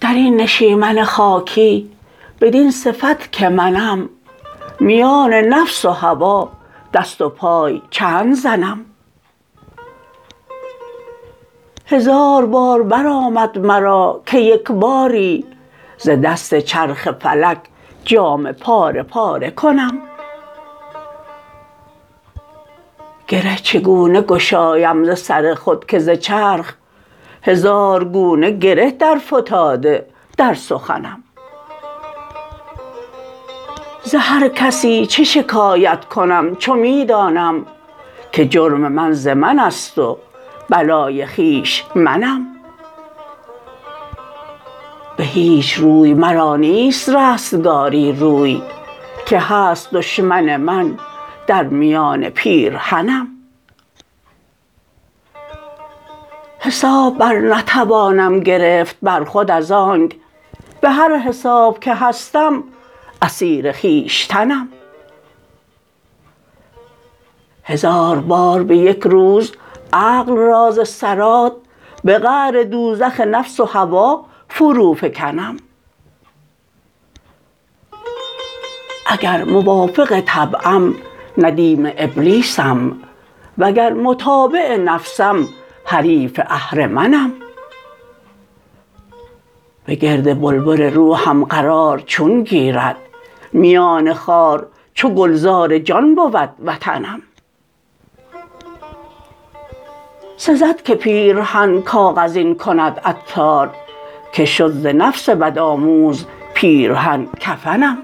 در این نشیمن خاکی بدین صفت که منم میان نفس و هوا دست و پای چند زنم. هزار بار برآمد مرا که یک باری ز دست چرخ فلک جامه پاره پاره کنم. گره چگونه گشایم ز سر خود که ز چرخ؟ هزار گونه گره درفتاده در سخنم. ز هر کسی چه شکایت کنم چو می دانم که جرم من ز من است و بلای خویش منم. به هیچ روی مرا نیست رستگاری روی که هست دشمن من در میان پیرهنم. حساب بر نتوانم گرفت بر خود از آنک به هر حساب که هستم اسیر خویشتنم. هزار بار به یک روز عقل را ز صراط به قعر دوزخ نفس و هوا فروفکنم اگر موافق طبعم ندیم ابلیسم وگر متابع نفسم حریف اهرمنم به گرد بلبل روحم قرار چون گیرد میان خار چو گلزار جان بود وطنم. سزد که پیرهن کاغذین کند عطار که شد ز نفس بد آموز پیرهن کفنم